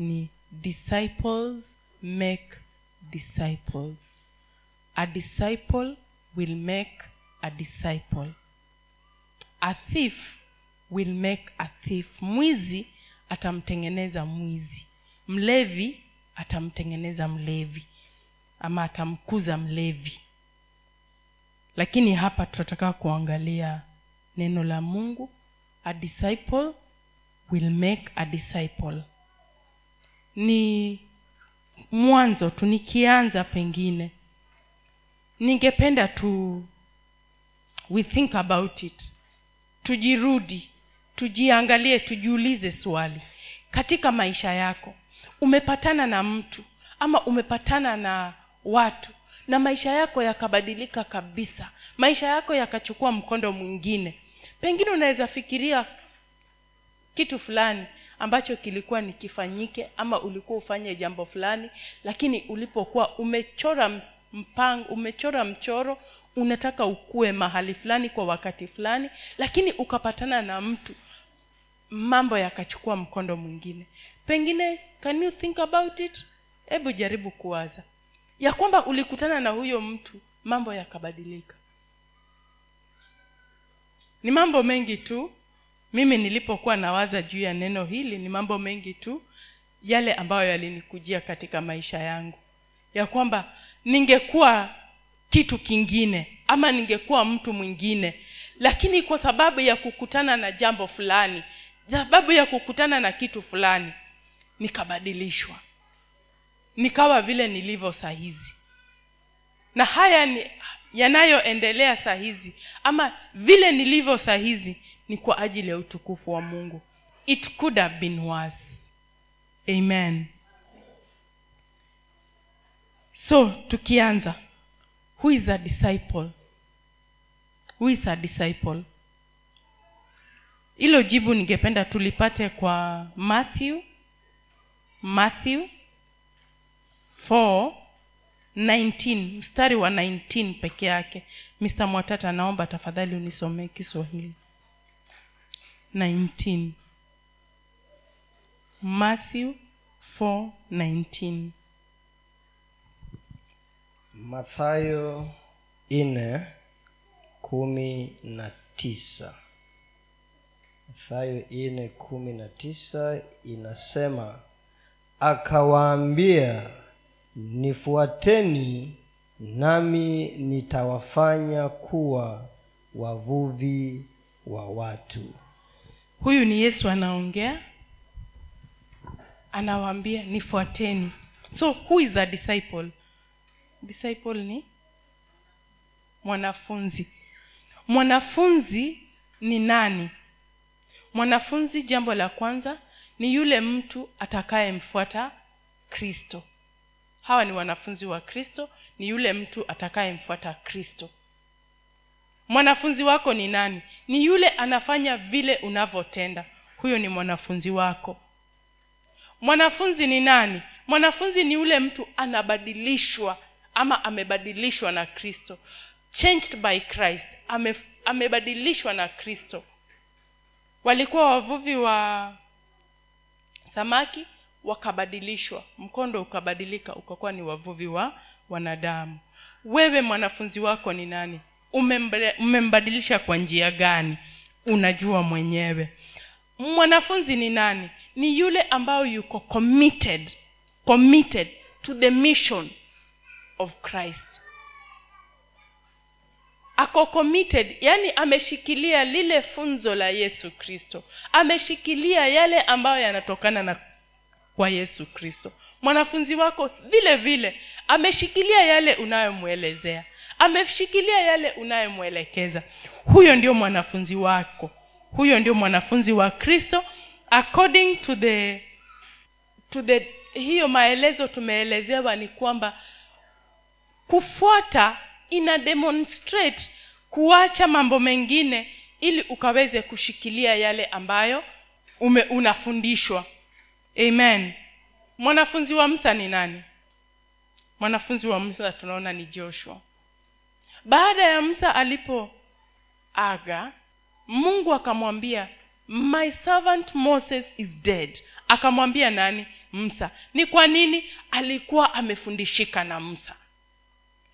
ni disciples make disciples. A disciple will make a disciple. A thief will make a thief. Mwizi atamtengeneza mwizi. Mlevi atamtengeneza mlevi. Ama atamkuza mlevi. Lakini hapa tunataka kuangalia neno la mungu. A disciple will make a disciple ni mwanzo tu nikianza pengine. Ningependa tu we think about it. Tujirudi tujiangalie tujiulize swali. Katika maisha yako umepatana na mtu ama umepatana na watu na maisha yako yakabadilika kabisa maisha yako yakachukua mkondo mwingine pengine unaweza fikiria kitu fulani ambacho kilikuwa nikifanyike ama ulikuwa ufanye jambo fulani lakini ulipokuwa umechora mpango umechora mchoro unataka ukue mahali fulani kwa wakati fulani lakini ukapatana na mtu mambo yakachukua mkondo mwingine. Pengine can you think about it? Hebu jaribu kuwaza. Ya kwamba ulikutana na huyo mtu mambo yakabadilika. Ni mambo mengi tu mimi nilipokuwa nawaza juu ya neno hili ni mambo mengi tu yale ambayo yalinikujia katika maisha yangu. Ya kwamba ningekuwa kitu kingine ama ningekuwa mtu mwingine. Lakini kwa sababu ya kukutana na jambo fulani sababu ya kukutana na kitu fulani nikabadilishwa. Nikawa vile nilivyo sahizi na haya ni yanayoendelea sahizi ama vile nilivyo saa hizi ni kwa ajili ya utukufu wa mungu. It could have been worse. Amen. So tukianza who is a disciple? Who is a disciple? Hilo jibu ningependa tulipate kwa matthew. Matthew 4 19 mstari wa 19 peke yake. Mr mwatata naomba tafadhali unisomee kiswahili. 19 matthew 4:19 mathayo nne kumi na tisa. Mathayo nne kumi na tisa inasema akawaambia nifuateni nami nitawafanya kuwa wavuvi wa watu. Huyu ni yesu anaongea anawaambia nifuateni. So who is a disciple? Disciple ni mwanafunzi. Mwanafunzi ni nani? Mwanafunzi jambo la kwanza ni yule mtu atakayemfuata kristo hawa ni wanafunzi wa kristo ni yule mtu atakayemfuata kristo. Mwanafunzi wako ni nani? Ni yule anafanya vile unavyotenda. Huyo ni mwanafunzi wako. Mwanafunzi ni nani? Mwanafunzi ni yule mtu anabadilishwa ama amebadilishwa na kristo. Changed by christ. Ame, amebadilishwa na kristo. Walikuwa wavuvi wa samaki wakabadilishwa. Mkondo ukabadilika ukakuwa ni wavuvi wa wanadamu. Wewe mwanafunzi wako ni nani? Umembadilisha kwa njia gani? Unajua mwenyewe. Mwanafunzi ni nani? Ni yule ambayo yuko committed committed to the mission of christ. Ako committed yani ameshikilia lile funzo la yesu kristo. Ameshikilia yale ambayo yanatokana na kwa yesu kristo. Mwanafunzi wako vile vile ameshikilia yale unayomwelezea ameshikilia yale unayomwelekeza. Huyo ndio mwanafunzi wako. Huyo ndio mwanafunzi wa kristo according to the to the hiyo maelezo tumeelezewa ni kwamba kufuata ina demonstrate kuacha mambo mengine ili ukaweze kushikilia yale ambayo ume unafundishwa amen. Mwanafunzi wa msa ni nani? Mwanafunzi wa msa tunaona ni joshua. Baada ya msa alipoaga mungu akamwambia my servant moses is dead. Akamwambia nani? Msa ni kwa nini? Alikuwa amefundishika na msa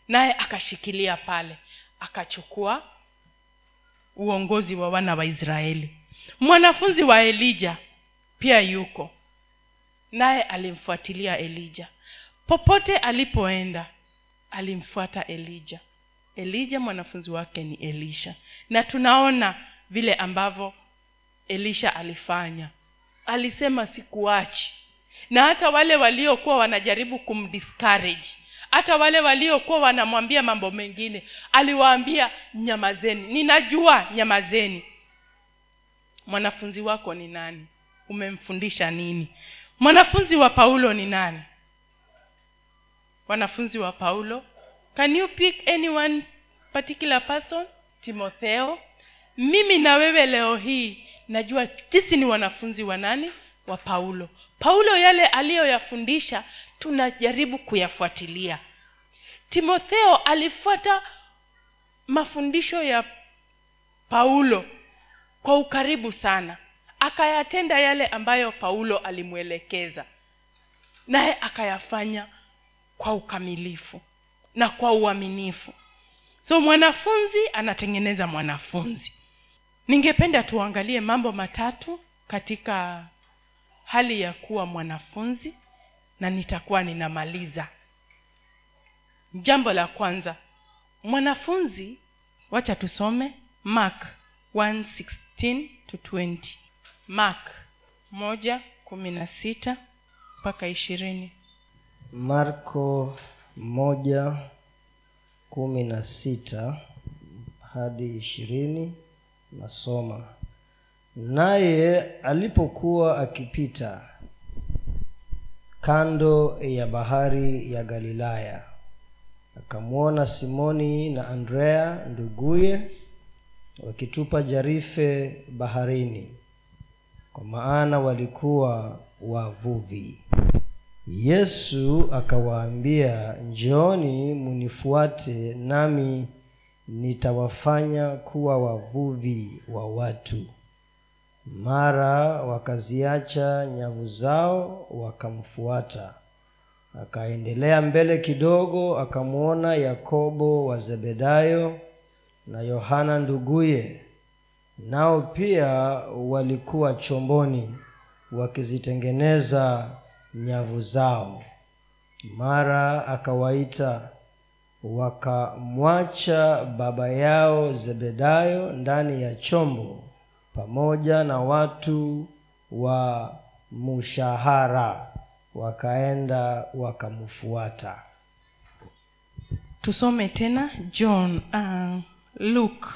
naye akashikilia pale akachukua uongozi wa wana wa israeli. Mwanafunzi wa elija pia yuko naye alimfuatilia elija. Popote alipoenda alimfuata elija. Elija mwanafunzi wake ni elisha. Na tunaona vile ambavyo elisha alifanya. Alisema sikuachi. Na hata wale waliokuwa wanajaribu kumdiscourage hata wale waliokuwa wanamwambia mambo mengine aliwaambia nyamazeni. Ninajua nyamazeni. Mwanafunzi wako ni nani? Umemfundisha nini mwanafunzi wa paulo ni nani? Wanafunzi wa paulo. Can you pick anyone particular person? Timotheo. Mimi na wewe leo hii najua sisi ni wanafunzi wa nani? Wa paulo. Paulo yale aliyoyafundisha tunajaribu kuyafuatilia. Timotheo alifuata mafundisho ya paulo kwa ukaribu sana akayatenda yale ambayo paulo alimwelekeza. Naye akayafanya kwa ukamilifu na kwa uaminifu. So mwanafunzi anatengeneza mwanafunzi. Ningependa tuangalie mambo matatu katika hali ya kuwa mwanafunzi na nitakuwa ninamaliza. Jambo la kwanza mwanafunzi wacha tusome mark 1:16 to 20 mark moja kumi na sita mpaka ishirini. Marko moja kumi na sita hadi ishirini. Nasoma. Naye alipokuwa akipita kando ya bahari ya galilaya akamwona simoni na andrea nduguye wakitupa jarife baharini kwa maana walikuwa wavuvi. Yesu akawaambia njooni munifuate nami nitawafanya kuwa wavuvi wa watu. Mara wakaziacha nyavu zao wakamfuata. Akaendelea mbele kidogo akamwona yakobo wa zebedayo na yohana nduguye nao pia walikuwa chomboni wakizitengeneza nyavu zao. Mara akawaita wakamwacha baba yao zebedayo ndani ya chombo pamoja na watu wa mushahara. Wakaenda wakamfuata. Tusome tena john uh, luke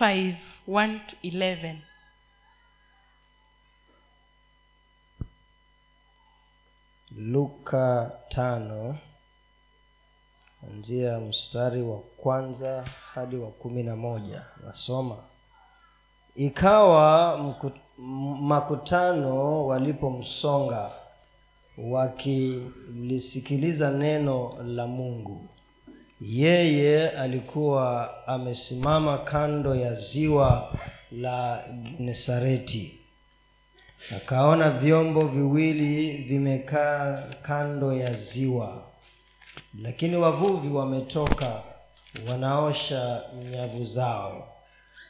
5 1 to 11 luka tano kuanzia mstari wa kwanza hadi wa kumi na moja. Nasoma. Ikawa mkut, makutano walipomsonga wakilisikiliza neno la mungu yeye alikuwa amesimama kando ya ziwa la genesareti. Akaona vyombo viwili vimekaa kando ya ziwa. Lakini wavuvi wametoka wanaosha nyavu zao.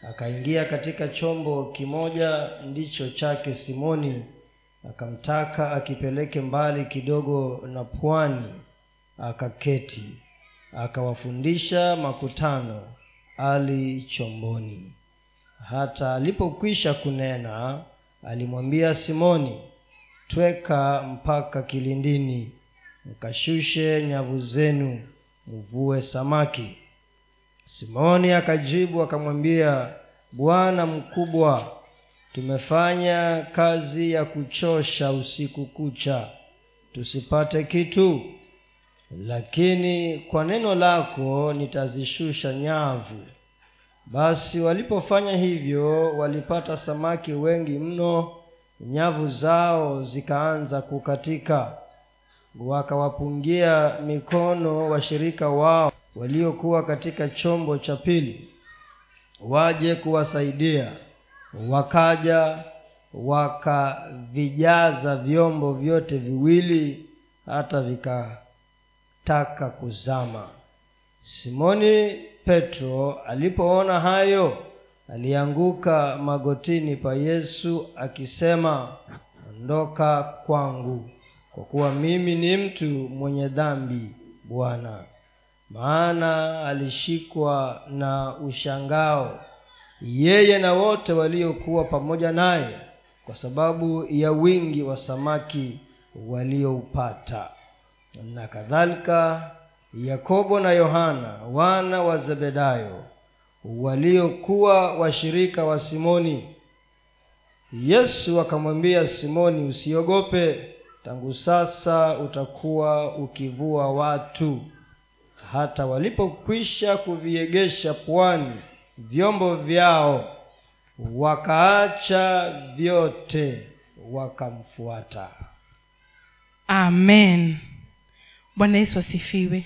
Akaingia katika chombo kimoja ndicho chake simoni. Akamtaka akipeleke mbali kidogo na pwani akaketi akawafundisha makutano ali chomboni. Hata alipokwisha kunena alimwambia simoni tweka mpaka kilindini mkashushe nyavu zenu mvue samaki. Simoni akajibu akamwambia bwana mkubwa tumefanya kazi ya kuchosha usiku kucha tusipate kitu lakini kwa neno lako nitazishusha nyavu. Basi walipofanya hivyo walipata samaki wengi mno nyavu zao zikaanza kukatika. Wakawapungia mikono washirika wao waliokuwa katika chombo cha pili waje kuwasaidia. Wakaja wakavijaza vyombo vyote viwili hata vikataka kuzama. Simoni petro alipoona hayo alianguka magotini pa yesu akisema ondoka kwangu kwa kuwa mimi ni mtu mwenye dhambi bwana. Maana alishikwa na ushangao. Yeye na wote waliokuwa pamoja naye kwa sababu ya wingi wa samaki walioupata na kadhalika yakobo na yohana wana wa zebedayo waliokuwa washirika wa simoni. Yesu akamwambia simoni usiogope tangu sasa utakuwa ukivua watu. Hata walipokwisha kuviegesha pwani vyombo vyao wakaacha vyote wakamfuata. Amen bwana yesu asifiwe.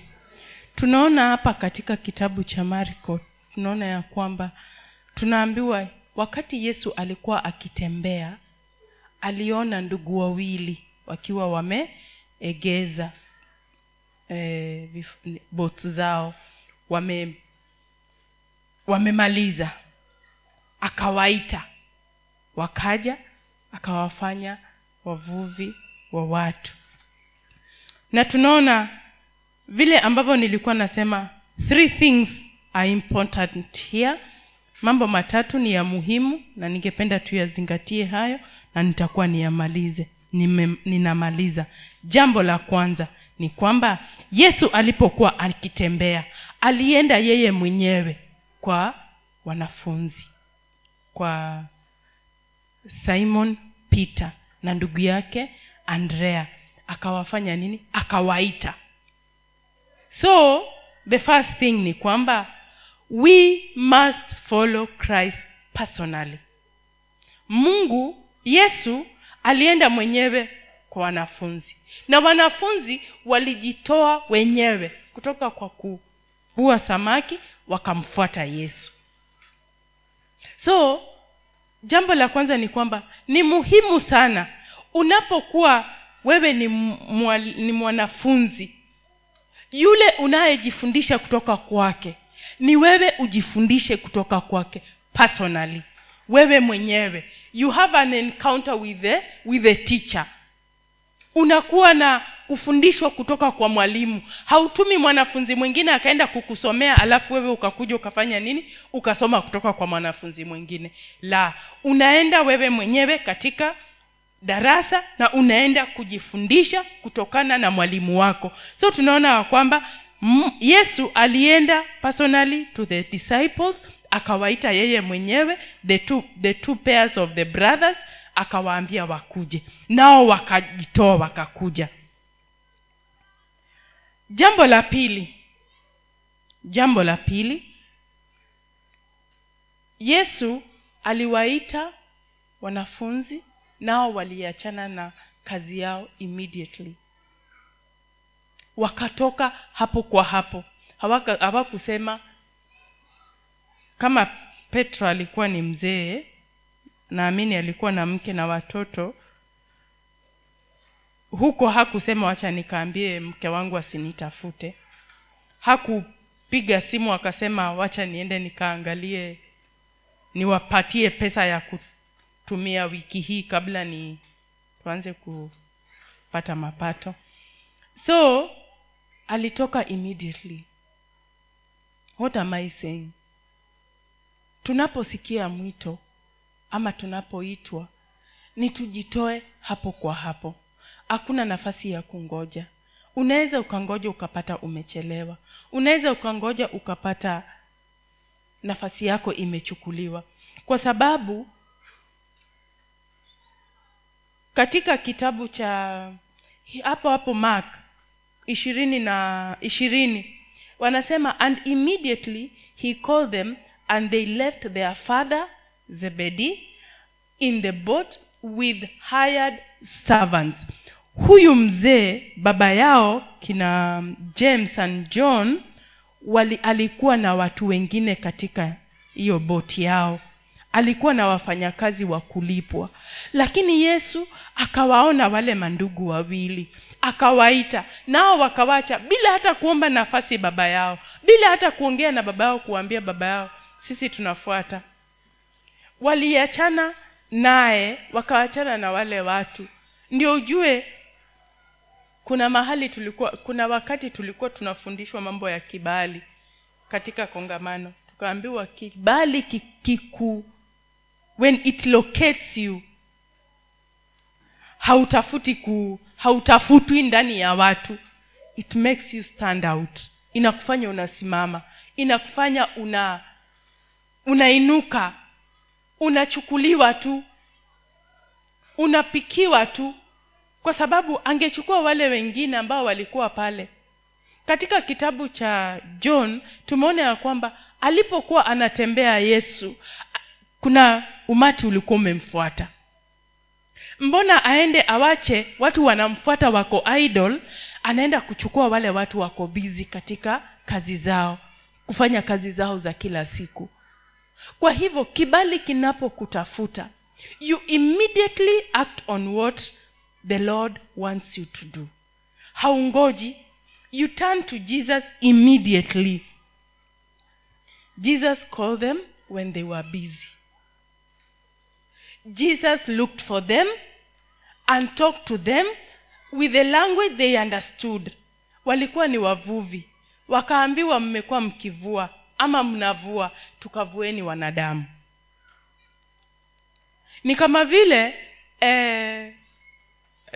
Tunaona hapa katika kitabu cha marko tunaona ya kwamba tunaambiwa wakati yesu alikuwa akitembea aliona ndugu wawili wakiwa wameegeza e, bot zao wame wamemaliza. Akawaita wakaja akawafanya wavuvi wa watu na tunaona vile ambavyo nilikuwa nasema three things are important here. Mambo matatu ni ya muhimu na ningependa tuyazingatie hayo na nitakuwa niyamalize ninamaliza. Jambo la kwanza ni kwamba yesu alipokuwa akitembea alienda yeye mwenyewe kwa wanafunzi kwa simon peter na ndugu yake andrea akawafanya nini? Akawaita. So the first thing ni kwamba we must follow christ personally. Mungu yesu alienda mwenyewe kwa wanafunzi. Na wanafunzi walijitoa wenyewe kutoka kwa kuvua samaki wakamfuata yesu. So jambo la kwanza ni kwamba ni muhimu sana unapokuwa wewe ni, mwa, ni mwanafunzi. Yule unayejifundisha kutoka kwake ni wewe ujifundishe kutoka kwake personally. Wewe mwenyewe. You have an encounter with the, with the teacher. Unakuwa na kufundishwa kutoka kwa mwalimu. Hautumi mwanafunzi mwingine akaenda kukusomea alafu wewe ukakuja ukafanya nini? Ukasoma kutoka kwa mwanafunzi mwingine. La unaenda wewe mwenyewe katika darasa na unaenda kujifundisha kutokana na mwalimu wako. So tunaona kwamba yesu alienda personally to the disciples akawaita yeye mwenyewe the two, the two pairs of the brothers akawaambia wakuje. Nao wakajitoa wakakuja. Jambo la pili jambo la pili yesu aliwaita wanafunzi nao waliachana na kazi yao immediately. Wakatoka hapo kwa hapo. Hawakusema kama petro alikuwa ni mzee naamini alikuwa na mke na watoto huko hakusema wacha nikaambie mke wangu asinitafute. Hakupiga simu akasema wacha niende nikaangalie niwapatie pesa ya kutumia wiki hii kabla ni tuanze kupata mapato. So alitoka immediately. What am i saying? Tunaposikia mwito ama tunapoitwa ni tujitoe hapo kwa hapo. Hakuna nafasi ya kungoja. Unaweza ukangoja ukapata umechelewa. Unaweza ukangoja ukapata nafasi yako imechukuliwa. Kwa sababu katika kitabu cha hapo hapo mark ishirini na ishirini wanasema and immediately he called them and they left their father zebedi in the boat with hired servants. Huyu mzee baba yao kina james and john wali, alikuwa na watu wengine katika hiyo boti yao alikuwa na wafanyakazi wa kulipwa. Lakini yesu akawaona wale mandugu wawili akawaita nao wakawacha bila hata kuomba nafasi baba yao bila hata kuongea na baba yao kuambia baba yao sisi tunafuata. Waliachana naye wakawachana na wale watu. Ndio ujue kuna mahali tulikuwa kuna wakati tulikuwa tunafundishwa mambo ya kibali katika kongamano. Tukaambiwa kibali kiku when it locates you hautafuti ku hautafutwi ndani ya watu. It makes you stand out. Inakufanya unasimama. Inakufanya una unainuka. Unachukuliwa tu. Unapikiwa tu. Kwa sababu angechukua wale wengine ambao walikuwa pale. Katika kitabu cha john tumeona ya kwamba alipokuwa anatembea yesu kuna umati ulikuwa umemfuata. Mbona aende awache watu wanamfuata wako idol anaenda kuchukua wale watu wako bizi katika kazi zao kufanya kazi zao za kila siku. Kwa hivyo kibali kinapokutafuta you immediately act on what the lord wants you to do. Haungoji. You turn to jesus immediately. Jesus called them when they were busy jesus looked for them and talked to them with a language they understood. Walikuwa ni wavuvi. Wakaambiwa mmekuwa mkivua ama mnavua tukavueni wanadamu. Ni kama vile eh,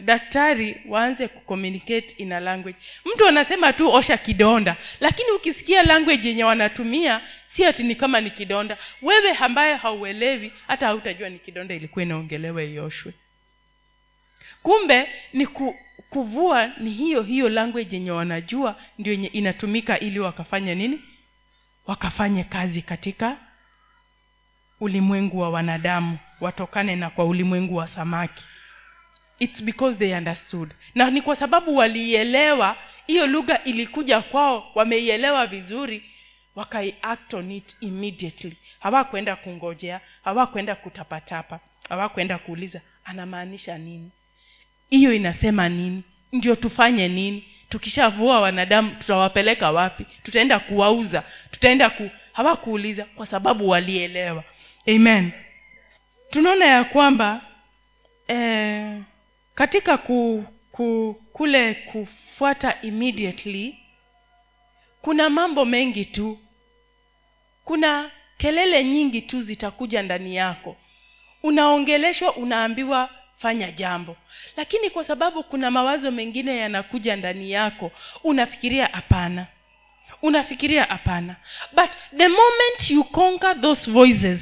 daktari waanze kucommunicate in a language. Mtu anasema tu osha kidonda. Lakini ukisikia language yenye wanatumia si ati ni kama ni kidonda. Wewe ambaye hauelewi hata hautajua ni kidonda ilikuwa inaongelewa ioshwe. Kumbe ni ku, kuvua ni hiyo hiyo language yenye wanajua ndio yenye inatumika ili wakafanya nini? Wakafanye kazi katika ulimwengu wa wanadamu watokane na kwa ulimwengu wa samaki. Its because they understood. Na ni kwa sababu waliielewa hiyo lugha ilikuja kwao wameielewa vizuri wakaiact on it immediately. Hawakwenda kungojea hawakwenda kutapatapa hawakwenda kuuliza anamaanisha nini? Hiyo inasema nini? Ndio tufanye nini? Tukishavua wanadamu tutawapeleka wapi? Tutaenda kuwauza tutaenda ku hawakuuliza kwa sababu walielewa. Amen. Tunaona ya kwamba eh, katika ku, ku, kule kufuata immediately kuna mambo mengi tu kuna kelele nyingi tu zitakuja ndani yako. Unaongeleshwa unaambiwa fanya jambo. Lakini kwa sababu kuna mawazo mengine yanakuja ndani yako unafikiria hapana. Unafikiria hapana. But the moment you conquer those voices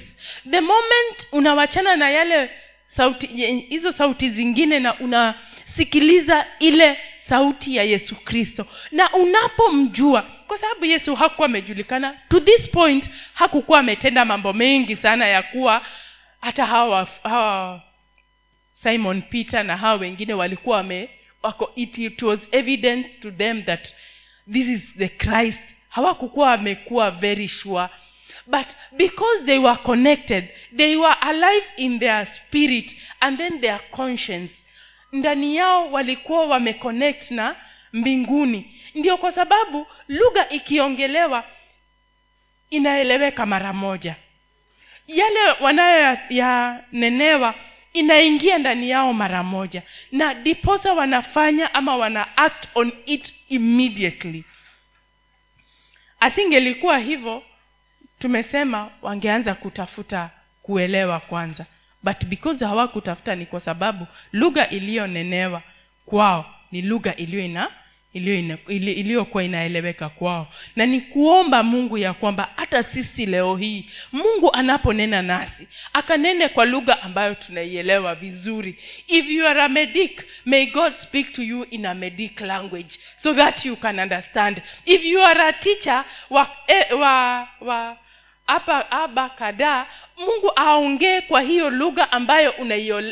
the moment unawachana na yale sauti hizo sauti zingine na unasikiliza ile sauti ya yesu kristo. Na unapomjua kwa sababu yesu hakuwa amejulikana to this point hakukuwa ametenda mambo mengi sana ya kuwa hata hawa, hawa simon peter na hawa wengine walikuwa wame wako it, it was evidence to them that this is the christ. Hawakukuwa wamekuwa very sure. But because they were connected they were alive in their spirit and then their conscience ndani yao walikuwa wameconnect na mbinguni. Ndio kwa sababu lugha ikiongelewa inaeleweka mara moja. Yale wanayoyanenewa inaingia ndani yao mara moja. Na diposa wanafanya ama wana act on it immediately. Asingelikuwa hivyo tumesema wangeanza kutafuta kuelewa kwanza but because hawakutafuta ni kwa sababu lugha iliyonenewa kwao ni lugha iliyo ina iliyokuwa inaeleweka kwao. Na ni kuomba mungu ya kwamba hata sisi leo hii mungu anaponena nasi akanene kwa lugha ambayo tunaielewa vizuri. If you are a medic may god speak to you in a medic language so that you can understand. If you are a teacher wa, eh, wa, wa hapa aba kadhaa mungu aongee kwa hiyo lugha ambayo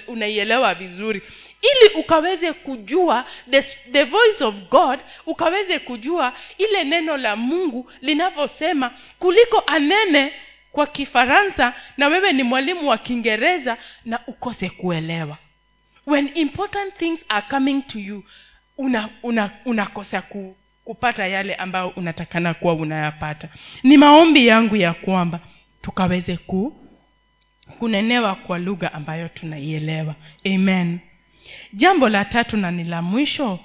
unaielewa vizuri. Ili ukaweze kujua the, the voice of god ukaweze kujua ile neno la mungu linavyosema kuliko anene kwa kifaransa na wewe ni mwalimu wa kiingereza na ukose kuelewa. When important things are coming to you una una unakosa ku, kupata yale ambayo unatakana kuwa unayapata. Ni maombi yangu ya kwamba tukaweze ku kunenewa kwa lugha ambayo tunaielewa. Amen. Jambo la tatu na ni la mwisho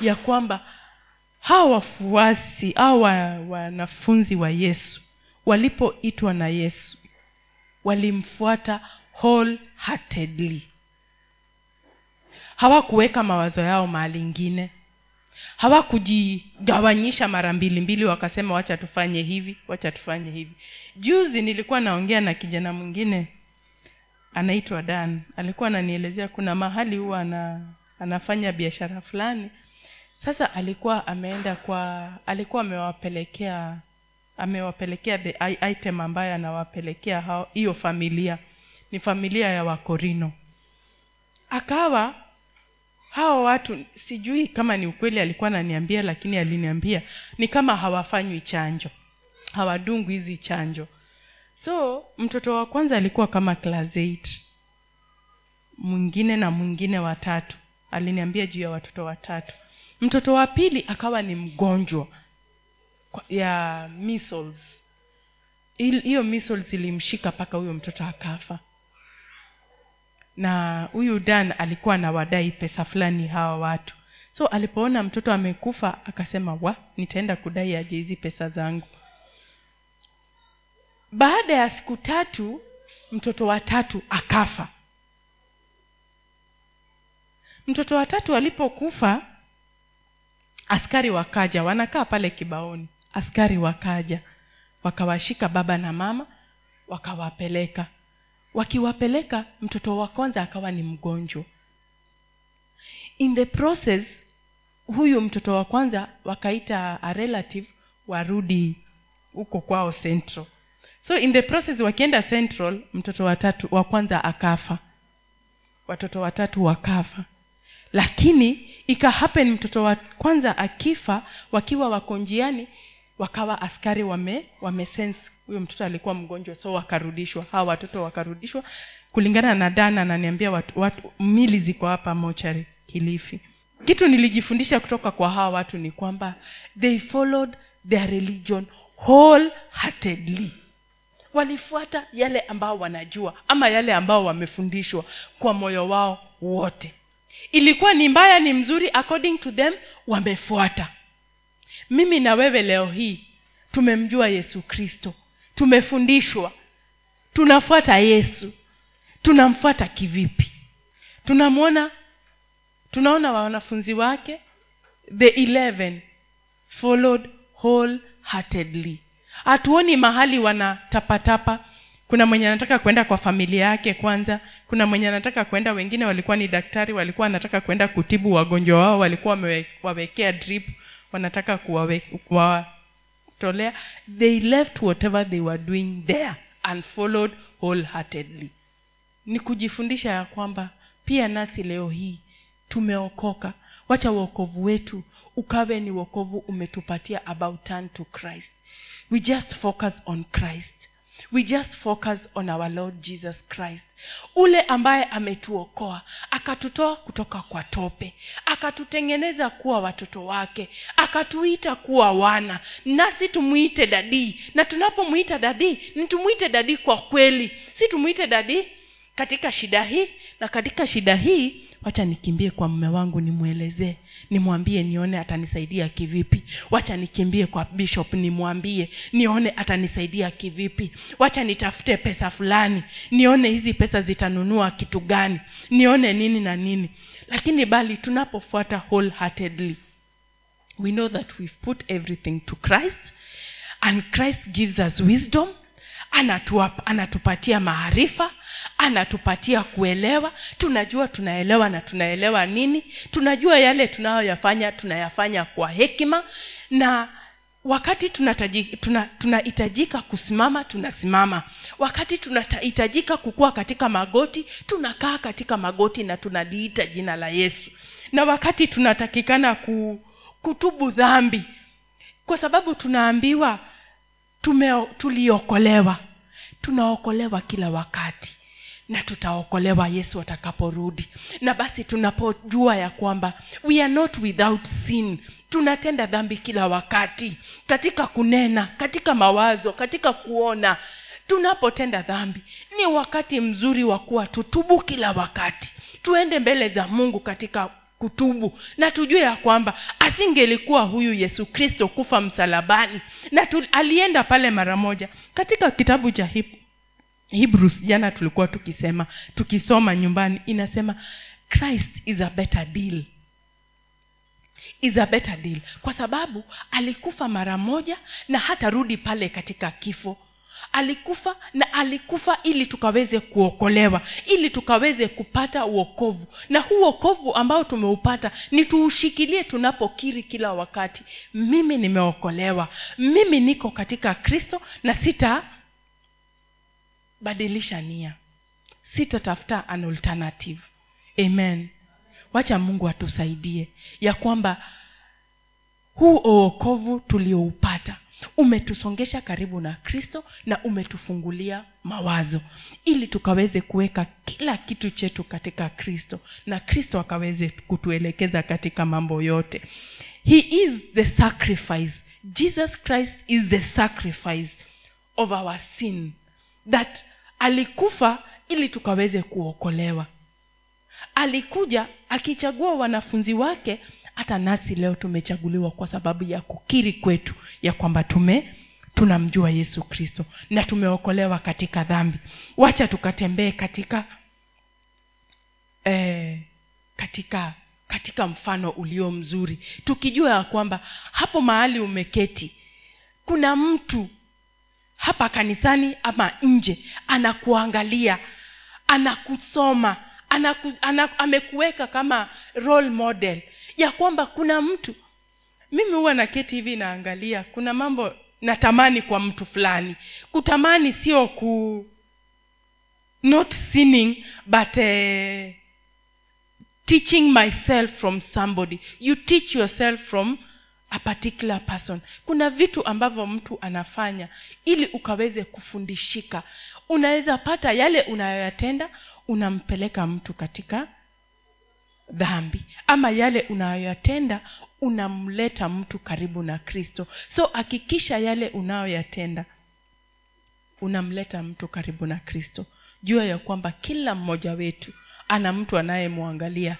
ya kwamba hawa wafuasi au wanafunzi wa yesu walipoitwa na yesu walimfuata wholeheartedly. Hawakuweka mawazo yao mahali ingine hawakujigawanyisha mara mbili mbili wakasema wacha tufanye hivi wacha tufanye hivi. Juzi nilikuwa naongea na kijana mwingine anaitwa dan. Alikuwa ananielezea kuna mahali huwa ana, anafanya biashara fulani. Sasa alikuwa ameenda kwa alikuwa amewapelekea amewapelekea the item ambayo anawapelekea hiyo familia. Ni familia ya wakorino. Akawa hawa watu sijui kama ni ukweli alikuwa ananiambia lakini aliniambia ni kama hawafanywi chanjo. Hawadungwi hizi chanjo. So mtoto wa kwanza alikuwa kama class 8 mwingine na mwingine watatu. Aliniambia juu ya watoto watatu. Mtoto wa pili akawa ni mgonjwa ya measles. Hiyo ilimshika mpaka huyo mtoto akafa na huyu dan alikuwa anawadai pesa fulani hawa watu. So alipoona mtoto amekufa akasema wa nitaenda kudai aje hizi pesa zangu. Baada ya siku tatu mtoto wa tatu akafa. Mtoto wa tatu alipokufa askari wakaja wanakaa pale kibaoni. Askari wakaja wakawashika baba na mama wakawapeleka wakiwapeleka mtoto wa kwanza akawa ni mgonjwa. In the process huyu mtoto wa kwanza wakaita a relative warudi huko kwao central. So in the process wakienda central mtoto watatu wa kwanza akafa. Watoto watatu wakafa. Lakini ikahappen mtoto wa kwanza akifa wakiwa wako njiani wakawa askari wame wamesense huyo mtoto alikuwa mgonjwa so wakarudishwa. Hawa watoto wakarudishwa. Kulingana na dana ananiambia watu, watu mili ziko hapa mochari kilifi. Kitu nilijifundisha kutoka kwa hawa watu ni kwamba they followed their religion wholeheartedly. Walifuata yale ambao wanajua ama yale ambao wamefundishwa kwa moyo wao wote. Ilikuwa ni mbaya ni mzuri according to them wamefuata mimi na wewe leo hii tumemjua yesu kristo. Tumefundishwa. Tunafuata yesu. Tunamfuata kivipi? Tunamwona tunaona wanafunzi wake the 11 followed wholeheartedly. Hatuoni mahali wanatapatapa. Kuna mwenye anataka kwenda kwa familia yake kwanza. Kuna mwenye anataka kwenda wengine walikuwa ni daktari walikuwa anataka kwenda kutibu wagonjwa wao walikuwa wamewawekea drip wanataka kuwatolea they left whatever they were doing there and followed wholeheartedly. Ni kujifundisha ya kwamba pia nasi leo hii tumeokoka. Wacha uokovu wetu ukawe ni wokovu umetupatia about turn to christ. We just focus on christ we just focus on our lord jesus christ. Ule ambaye ametuokoa akatutoa kutoka kwa tope akatutengeneza kuwa watoto wake akatuita kuwa wana. Nasi tumwite dadii. Na tunapomwita dadii ni tumwite dadii kwa kweli. Si tumwite dadii katika shida hii na katika shida hii wacha nikimbie kwa mme wangu nimwelezee nimwambie nione atanisaidia kivipi. Wacha nikimbie kwa bishop nimwambie nione atanisaidia kivipi. Wacha nitafute pesa fulani nione hizi pesa zitanunua kitu gani nione nini na nini. Lakini bali tunapofuata wholeheartedly we know that we've put everything to christ and christ gives us wisdom anatua, anatupatia maarifa anatupatia kuelewa. Tunajua tunaelewa na tunaelewa nini. Tunajua yale tunayoyafanya tunayafanya kwa hekima. Na wakati tunahitajika tuna, tuna kusimama tunasimama. Wakati tunahitajika kukua katika magoti tunakaa katika magoti na tunaliita jina la yesu. Na wakati tunatakikana ku, kutubu dhambi kwa sababu tunaambiwa tuliokolewa. Tunaokolewa kila wakati. Na tutaokolewa yesu atakaporudi. Na basi tunapojua ya kwamba we are not without sin. Tunatenda dhambi kila wakati. Katika kunena katika mawazo katika kuona tunapotenda dhambi ni wakati mzuri wa kuwa tutubu kila wakati. Tuende mbele za mungu katika kutubu. Na tujue ya kwamba asingelikuwa huyu yesu kristo kufa msalabani. Na tu, alienda pale mara moja. Katika kitabu cha Heb- hebrews jana tulikuwa tukisema tukisoma nyumbani inasema christ is a better deal. Is a better deal. Kwa sababu alikufa mara moja na hatarudi pale katika kifo alikufa na alikufa ili tukaweze kuokolewa ili tukaweze kupata uokovu na huu uokovu ambao tumeupata ni tuushikilie tunapokiri kila wakati. Mimi nimeokolewa. Mimi niko katika kristo na sitabadilisha nia. Sitatafuta an alternative. Amen. Wacha mungu atusaidie ya kwamba huu uokovu tulioupata umetusongesha karibu na kristo na umetufungulia mawazo ili tukaweze kuweka kila kitu chetu katika kristo na kristo akaweze kutuelekeza katika mambo yote. He is the sacrifice. Jesus christ is the sacrifice of our sin that alikufa ili tukaweze kuokolewa. Alikuja akichagua wanafunzi wake hata nasi leo tumechaguliwa kwa sababu ya kukiri kwetu ya kwamba tume tunamjua yesu kristo na tumeokolewa katika dhambi. Wacha tukatembee katika eh, katika katika mfano ulio mzuri. Tukijua ya kwamba hapo mahali umeketi kuna mtu hapa kanisani ama nje anakuangalia anakusoma anaku, anaku, amekuweka kama role model ya kwamba kuna mtu. Mimi huwa naketi hivi naangalia kuna mambo natamani kwa mtu fulani. Kutamani sio ku not sinning but uh, teaching myself from somebody. You teach yourself from a particular person. Kuna vitu ambavyo mtu anafanya ili ukaweze kufundishika. Unaweza pata yale unayoyatenda unampeleka mtu katika dhambi ama yale unayoyatenda unamleta mtu karibu na kristo. So hakikisha yale unayoyatenda unamleta mtu karibu na kristo. Jua ya kwamba kila mmoja wetu ana mtu anayemwangalia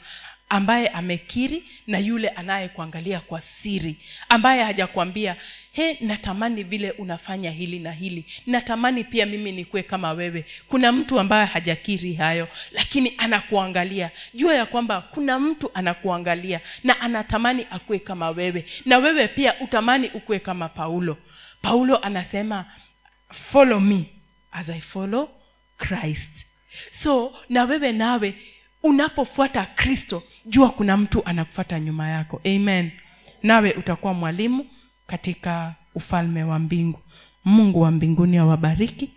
ambaye amekiri na yule anayekuangalia kwa siri ambaye hajakwambia he natamani vile unafanya hili na hili. Natamani pia mimi nikuwe kama wewe. Kuna mtu ambaye hajakiri hayo lakini anakuangalia. Jua ya kwamba kuna mtu anakuangalia na anatamani akuwe kama wewe. Na wewe pia utamani ukuwe kama paulo. Paulo anasema follow me as i follow christ. So na wewe nawe unapofuata kristo jua kuna mtu anakufata nyuma yako. Amen. Nawe utakuwa mwalimu katika ufalme wa mbingu. Mungu wa mbinguni awabariki